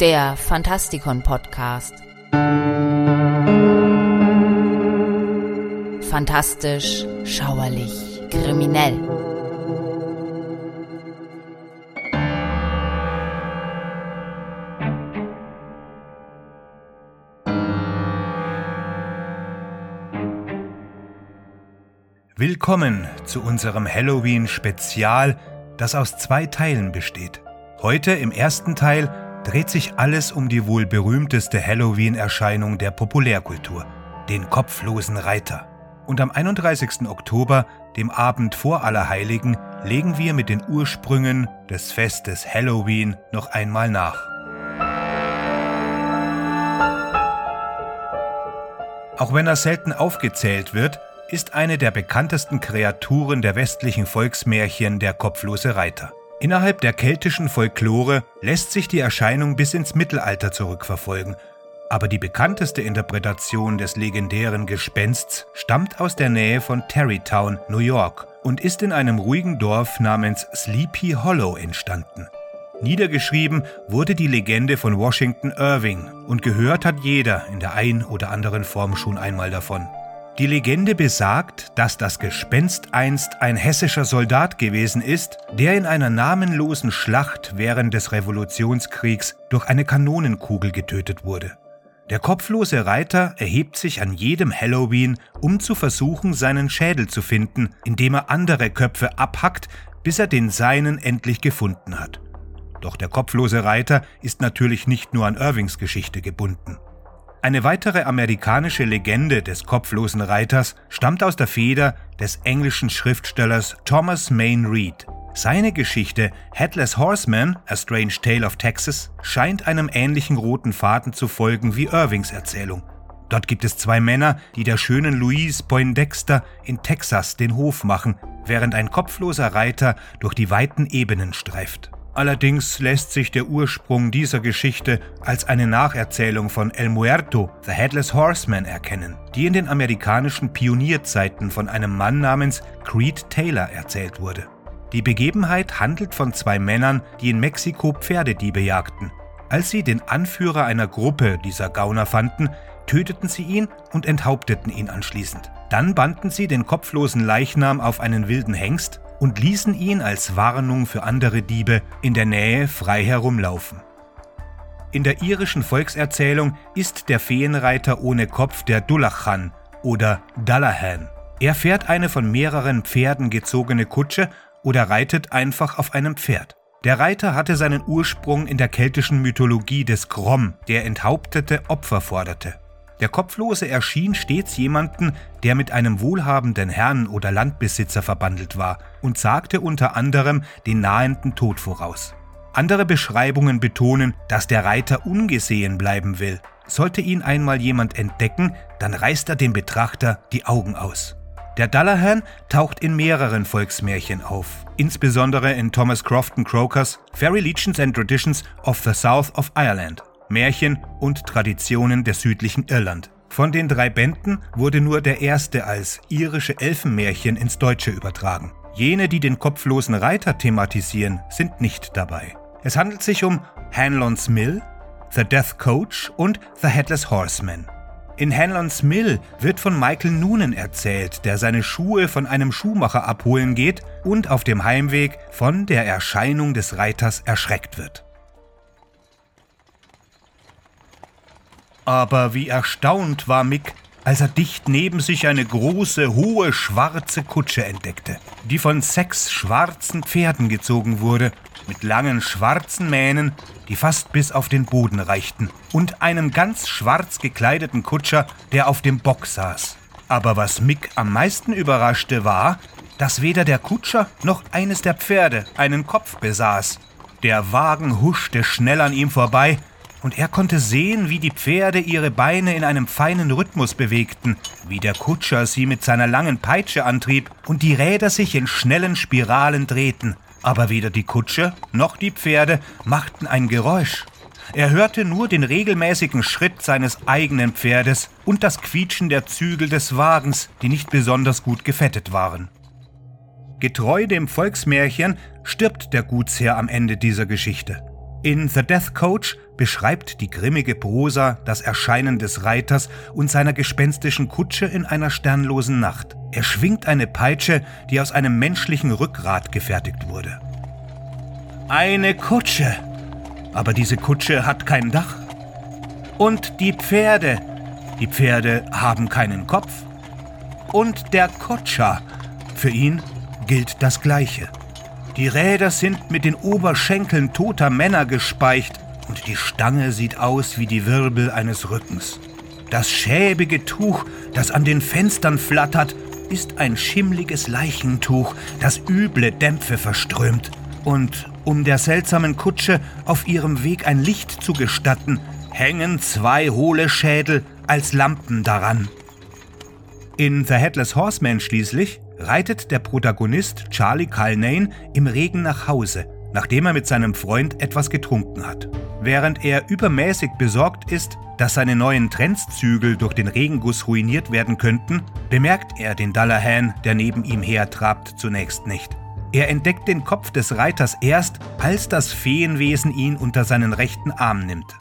der Fantastikon Podcast. Fantastisch, schauerlich, kriminell. Willkommen zu unserem Halloween-Spezial, das aus zwei Teilen besteht. Heute im ersten Teil dreht sich alles um die wohl berühmteste Halloween-Erscheinung der Populärkultur, den kopflosen Reiter. Und am 31. Oktober, dem Abend vor Allerheiligen, legen wir mit den Ursprüngen des Festes Halloween noch einmal nach. Auch wenn er selten aufgezählt wird, ist eine der bekanntesten Kreaturen der westlichen Volksmärchen der kopflose Reiter. Innerhalb der keltischen Folklore lässt sich die Erscheinung bis ins Mittelalter zurückverfolgen, aber die bekannteste Interpretation des legendären Gespensts stammt aus der Nähe von Tarrytown, New York und ist in einem ruhigen Dorf namens Sleepy Hollow entstanden. Niedergeschrieben wurde die Legende von Washington Irving und gehört hat jeder in der ein oder anderen Form schon einmal davon. Die Legende besagt, dass das Gespenst einst ein hessischer Soldat gewesen ist, der in einer namenlosen Schlacht während des Revolutionskriegs durch eine Kanonenkugel getötet wurde. Der kopflose Reiter erhebt sich an jedem Halloween, um zu versuchen, seinen Schädel zu finden, indem er andere Köpfe abhackt, bis er den seinen endlich gefunden hat. Doch der kopflose Reiter ist natürlich nicht nur an Irvings Geschichte gebunden. Eine weitere amerikanische Legende des kopflosen Reiters stammt aus der Feder des englischen Schriftstellers Thomas Main Reed. Seine Geschichte Headless Horseman, A Strange Tale of Texas, scheint einem ähnlichen roten Faden zu folgen wie Irvings Erzählung. Dort gibt es zwei Männer, die der schönen Louise Poindexter in Texas den Hof machen, während ein kopfloser Reiter durch die weiten Ebenen streift. Allerdings lässt sich der Ursprung dieser Geschichte als eine Nacherzählung von El Muerto, The Headless Horseman, erkennen, die in den amerikanischen Pionierzeiten von einem Mann namens Creed Taylor erzählt wurde. Die Begebenheit handelt von zwei Männern, die in Mexiko Pferdediebe jagten. Als sie den Anführer einer Gruppe dieser Gauner fanden, töteten sie ihn und enthaupteten ihn anschließend. Dann banden sie den kopflosen Leichnam auf einen wilden Hengst und ließen ihn als Warnung für andere Diebe in der Nähe frei herumlaufen. In der irischen Volkserzählung ist der Feenreiter ohne Kopf der Dullachan oder Dullahan. Er fährt eine von mehreren Pferden gezogene Kutsche oder reitet einfach auf einem Pferd. Der Reiter hatte seinen Ursprung in der keltischen Mythologie des Grom, der enthauptete Opfer forderte. Der Kopflose erschien stets jemanden, der mit einem wohlhabenden Herrn oder Landbesitzer verbandelt war und sagte unter anderem den nahenden Tod voraus. Andere Beschreibungen betonen, dass der Reiter ungesehen bleiben will. Sollte ihn einmal jemand entdecken, dann reißt er dem Betrachter die Augen aus. Der Dullahan taucht in mehreren Volksmärchen auf, insbesondere in Thomas Crofton Crokers Fairy Legends and Traditions of the South of Ireland Märchen und Traditionen der südlichen Irland. Von den drei Bänden wurde nur der erste als irische Elfenmärchen ins Deutsche übertragen. Jene, die den kopflosen Reiter thematisieren, sind nicht dabei. Es handelt sich um Hanlon's Mill, The Death Coach und The Headless Horseman. In Hanlon's Mill wird von Michael Noonan erzählt, der seine Schuhe von einem Schuhmacher abholen geht und auf dem Heimweg von der Erscheinung des Reiters erschreckt wird. Aber wie erstaunt war Mick, als er dicht neben sich eine große, hohe, schwarze Kutsche entdeckte, die von sechs schwarzen Pferden gezogen wurde, mit langen schwarzen Mähnen, die fast bis auf den Boden reichten, und einem ganz schwarz gekleideten Kutscher, der auf dem Bock saß. Aber was Mick am meisten überraschte war, dass weder der Kutscher noch eines der Pferde einen Kopf besaß. Der Wagen huschte schnell an ihm vorbei, und er konnte sehen, wie die Pferde ihre Beine in einem feinen Rhythmus bewegten, wie der Kutscher sie mit seiner langen Peitsche antrieb und die Räder sich in schnellen Spiralen drehten. Aber weder die Kutsche noch die Pferde machten ein Geräusch. Er hörte nur den regelmäßigen Schritt seines eigenen Pferdes und das Quietschen der Zügel des Wagens, die nicht besonders gut gefettet waren. Getreu dem Volksmärchen stirbt der Gutsherr am Ende dieser Geschichte. In The Death Coach beschreibt die grimmige Prosa das Erscheinen des Reiters und seiner gespenstischen Kutsche in einer sternlosen Nacht. Er schwingt eine Peitsche, die aus einem menschlichen Rückgrat gefertigt wurde. Eine Kutsche. Aber diese Kutsche hat kein Dach. Und die Pferde. Die Pferde haben keinen Kopf. Und der Kutscher. Für ihn gilt das Gleiche. Die Räder sind mit den Oberschenkeln toter Männer gespeicht und die Stange sieht aus wie die Wirbel eines Rückens. Das schäbige Tuch, das an den Fenstern flattert, ist ein schimmliges Leichentuch, das üble Dämpfe verströmt. Und um der seltsamen Kutsche auf ihrem Weg ein Licht zu gestatten, hängen zwei hohle Schädel als Lampen daran. In The Headless Horseman schließlich reitet der Protagonist Charlie Culnane im Regen nach Hause, nachdem er mit seinem Freund etwas getrunken hat. Während er übermäßig besorgt ist, dass seine neuen Trendszügel durch den Regenguss ruiniert werden könnten, bemerkt er den Dallahan, der neben ihm hertrabt, zunächst nicht. Er entdeckt den Kopf des Reiters erst, als das Feenwesen ihn unter seinen rechten Arm nimmt.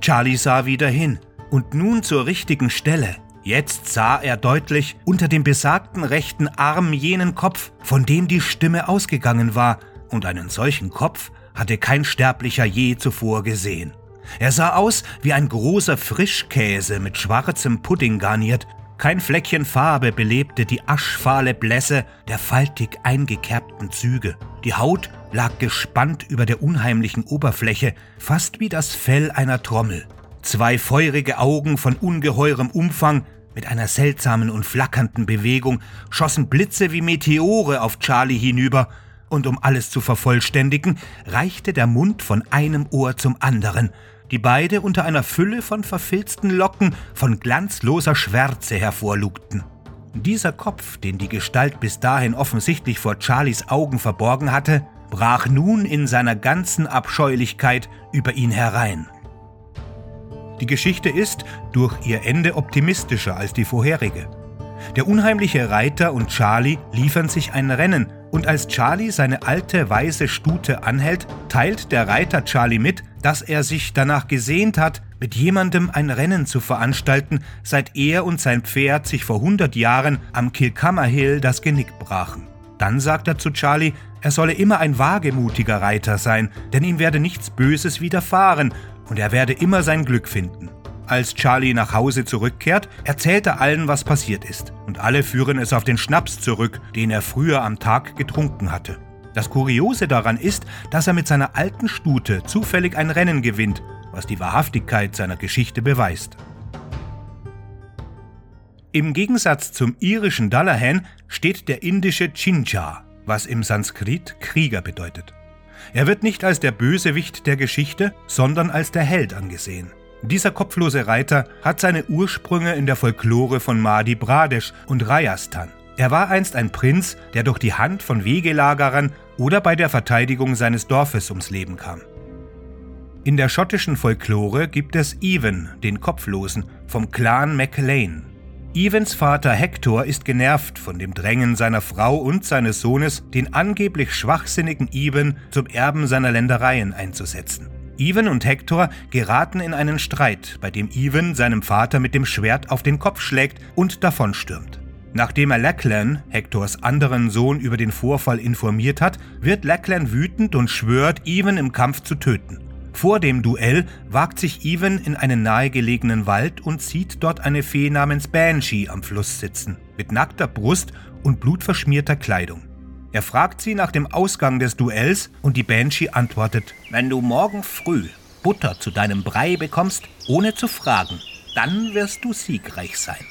Charlie sah wieder hin und nun zur richtigen Stelle. Jetzt sah er deutlich unter dem besagten rechten Arm jenen Kopf, von dem die Stimme ausgegangen war, und einen solchen Kopf hatte kein Sterblicher je zuvor gesehen. Er sah aus wie ein großer Frischkäse mit schwarzem Pudding garniert, kein Fleckchen Farbe belebte die aschfahle Blässe der faltig eingekerbten Züge. Die Haut lag gespannt über der unheimlichen Oberfläche, fast wie das Fell einer Trommel. Zwei feurige Augen von ungeheurem Umfang mit einer seltsamen und flackernden Bewegung schossen Blitze wie Meteore auf Charlie hinüber, und um alles zu vervollständigen, reichte der Mund von einem Ohr zum anderen, die beide unter einer Fülle von verfilzten Locken von glanzloser Schwärze hervorlugten. Dieser Kopf, den die Gestalt bis dahin offensichtlich vor Charlies Augen verborgen hatte, brach nun in seiner ganzen Abscheulichkeit über ihn herein. Die Geschichte ist durch ihr Ende optimistischer als die vorherige. Der unheimliche Reiter und Charlie liefern sich ein Rennen, und als Charlie seine alte weiße Stute anhält, teilt der Reiter Charlie mit, dass er sich danach gesehnt hat, mit jemandem ein Rennen zu veranstalten, seit er und sein Pferd sich vor 100 Jahren am Kilkammer Hill das Genick brachen. Dann sagt er zu Charlie, er solle immer ein wagemutiger Reiter sein, denn ihm werde nichts Böses widerfahren und er werde immer sein Glück finden. Als Charlie nach Hause zurückkehrt, erzählt er allen, was passiert ist. Und alle führen es auf den Schnaps zurück, den er früher am Tag getrunken hatte. Das Kuriose daran ist, dass er mit seiner alten Stute zufällig ein Rennen gewinnt, was die Wahrhaftigkeit seiner Geschichte beweist. Im Gegensatz zum irischen Dallahan steht der indische Chincha, was im Sanskrit Krieger bedeutet. Er wird nicht als der Bösewicht der Geschichte, sondern als der Held angesehen. Dieser kopflose Reiter hat seine Ursprünge in der Folklore von Madhya Pradesh und Rajasthan. Er war einst ein Prinz, der durch die Hand von Wegelagerern oder bei der Verteidigung seines Dorfes ums Leben kam. In der schottischen Folklore gibt es Even, den Kopflosen, vom Clan MacLean. Evans Vater Hector ist genervt von dem Drängen seiner Frau und seines Sohnes, den angeblich schwachsinnigen Even zum Erben seiner Ländereien einzusetzen. Ivan und Hector geraten in einen Streit, bei dem Ivan seinem Vater mit dem Schwert auf den Kopf schlägt und davonstürmt. Nachdem er Lachlan, Hectors anderen Sohn, über den Vorfall informiert hat, wird Lachlan wütend und schwört, Ivan im Kampf zu töten. Vor dem Duell wagt sich Ivan in einen nahegelegenen Wald und sieht dort eine Fee namens Banshee am Fluss sitzen, mit nackter Brust und blutverschmierter Kleidung. Er fragt sie nach dem Ausgang des Duells und die Banshee antwortet, wenn du morgen früh Butter zu deinem Brei bekommst, ohne zu fragen, dann wirst du siegreich sein.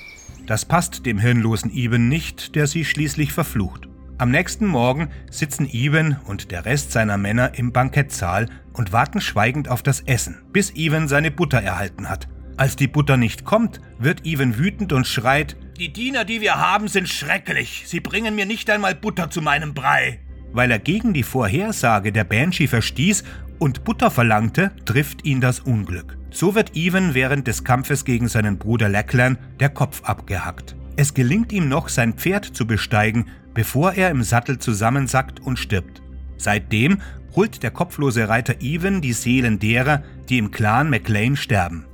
Das passt dem hirnlosen Eben nicht, der sie schließlich verflucht. Am nächsten Morgen sitzen Eben und der Rest seiner Männer im Bankettsaal und warten schweigend auf das Essen, bis Even seine Butter erhalten hat. Als die Butter nicht kommt, wird Even wütend und schreit, die Diener, die wir haben, sind schrecklich. Sie bringen mir nicht einmal Butter zu meinem Brei. Weil er gegen die Vorhersage der Banshee verstieß und Butter verlangte, trifft ihn das Unglück. So wird Even während des Kampfes gegen seinen Bruder Lachlan der Kopf abgehackt. Es gelingt ihm noch, sein Pferd zu besteigen, bevor er im Sattel zusammensackt und stirbt. Seitdem holt der kopflose Reiter Even die Seelen derer, die im Clan MacLean sterben.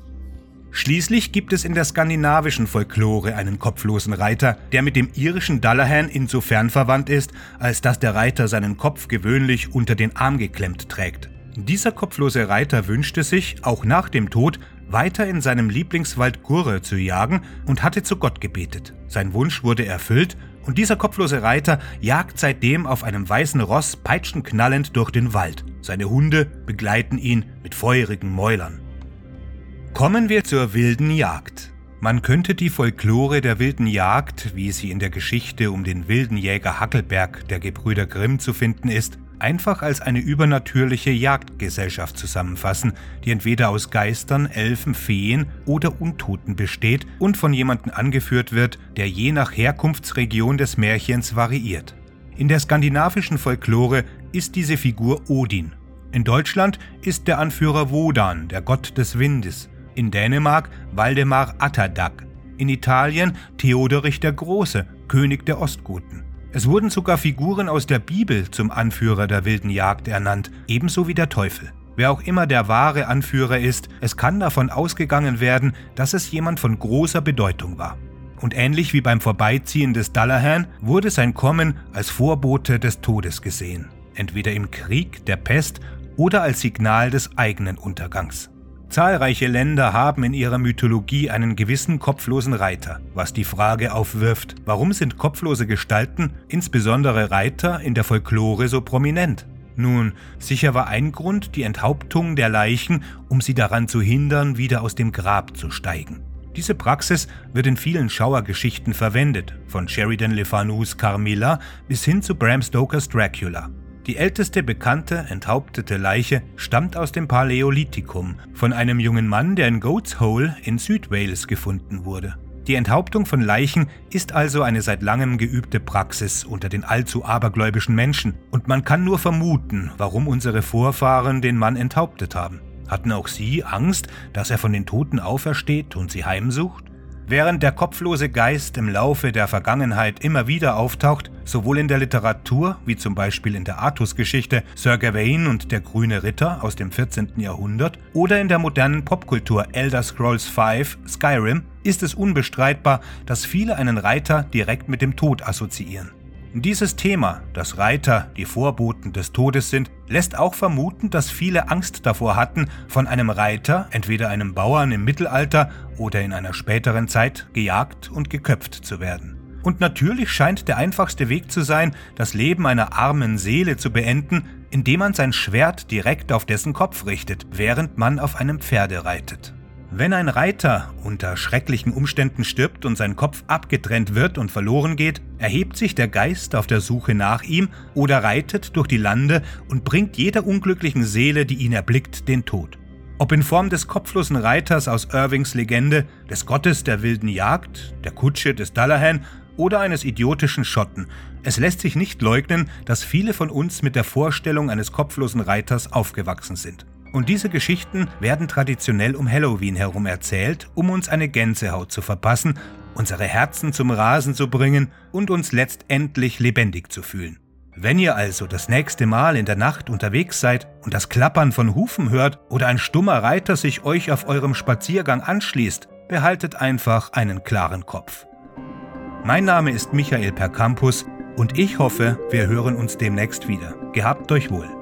Schließlich gibt es in der skandinavischen Folklore einen kopflosen Reiter, der mit dem irischen Dullahan insofern verwandt ist, als dass der Reiter seinen Kopf gewöhnlich unter den Arm geklemmt trägt. Dieser kopflose Reiter wünschte sich, auch nach dem Tod, weiter in seinem Lieblingswald Gurre zu jagen und hatte zu Gott gebetet. Sein Wunsch wurde erfüllt und dieser kopflose Reiter jagt seitdem auf einem weißen Ross peitschenknallend durch den Wald. Seine Hunde begleiten ihn mit feurigen Mäulern. Kommen wir zur wilden Jagd. Man könnte die Folklore der wilden Jagd, wie sie in der Geschichte um den wilden Jäger Hackelberg der Gebrüder Grimm zu finden ist, einfach als eine übernatürliche Jagdgesellschaft zusammenfassen, die entweder aus Geistern, Elfen, Feen oder Untoten besteht und von jemandem angeführt wird, der je nach Herkunftsregion des Märchens variiert. In der skandinavischen Folklore ist diese Figur Odin. In Deutschland ist der Anführer Wodan, der Gott des Windes. In Dänemark Waldemar Atterdag. In Italien Theodorich der Große, König der Ostgoten. Es wurden sogar Figuren aus der Bibel zum Anführer der wilden Jagd ernannt, ebenso wie der Teufel. Wer auch immer der wahre Anführer ist, es kann davon ausgegangen werden, dass es jemand von großer Bedeutung war. Und ähnlich wie beim Vorbeiziehen des Dallahan wurde sein Kommen als Vorbote des Todes gesehen, entweder im Krieg, der Pest oder als Signal des eigenen Untergangs. Zahlreiche Länder haben in ihrer Mythologie einen gewissen kopflosen Reiter, was die Frage aufwirft, warum sind kopflose Gestalten, insbesondere Reiter, in der Folklore so prominent? Nun, sicher war ein Grund die Enthauptung der Leichen, um sie daran zu hindern, wieder aus dem Grab zu steigen. Diese Praxis wird in vielen Schauergeschichten verwendet, von Sheridan Le Fanus Carmilla bis hin zu Bram Stokers Dracula. Die älteste bekannte enthauptete Leiche stammt aus dem Paläolithikum von einem jungen Mann, der in Goats Hole in Südwales gefunden wurde. Die Enthauptung von Leichen ist also eine seit langem geübte Praxis unter den allzu abergläubischen Menschen und man kann nur vermuten, warum unsere Vorfahren den Mann enthauptet haben. Hatten auch sie Angst, dass er von den Toten aufersteht und sie heimsucht? Während der kopflose Geist im Laufe der Vergangenheit immer wieder auftaucht, sowohl in der Literatur wie zum Beispiel in der Artus-Geschichte Sir Gawain und der grüne Ritter aus dem 14. Jahrhundert oder in der modernen Popkultur Elder Scrolls V Skyrim, ist es unbestreitbar, dass viele einen Reiter direkt mit dem Tod assoziieren. Dieses Thema, dass Reiter die Vorboten des Todes sind, lässt auch vermuten, dass viele Angst davor hatten, von einem Reiter, entweder einem Bauern im Mittelalter oder in einer späteren Zeit, gejagt und geköpft zu werden. Und natürlich scheint der einfachste Weg zu sein, das Leben einer armen Seele zu beenden, indem man sein Schwert direkt auf dessen Kopf richtet, während man auf einem Pferde reitet. Wenn ein Reiter unter schrecklichen Umständen stirbt und sein Kopf abgetrennt wird und verloren geht, erhebt sich der Geist auf der Suche nach ihm oder reitet durch die Lande und bringt jeder unglücklichen Seele, die ihn erblickt, den Tod. Ob in Form des kopflosen Reiters aus Irvings Legende, des Gottes der wilden Jagd, der Kutsche des Dallahan oder eines idiotischen Schotten, es lässt sich nicht leugnen, dass viele von uns mit der Vorstellung eines kopflosen Reiters aufgewachsen sind. Und diese Geschichten werden traditionell um Halloween herum erzählt, um uns eine Gänsehaut zu verpassen, unsere Herzen zum Rasen zu bringen und uns letztendlich lebendig zu fühlen. Wenn ihr also das nächste Mal in der Nacht unterwegs seid und das Klappern von Hufen hört oder ein stummer Reiter sich euch auf eurem Spaziergang anschließt, behaltet einfach einen klaren Kopf. Mein Name ist Michael Percampus und ich hoffe, wir hören uns demnächst wieder. Gehabt euch wohl.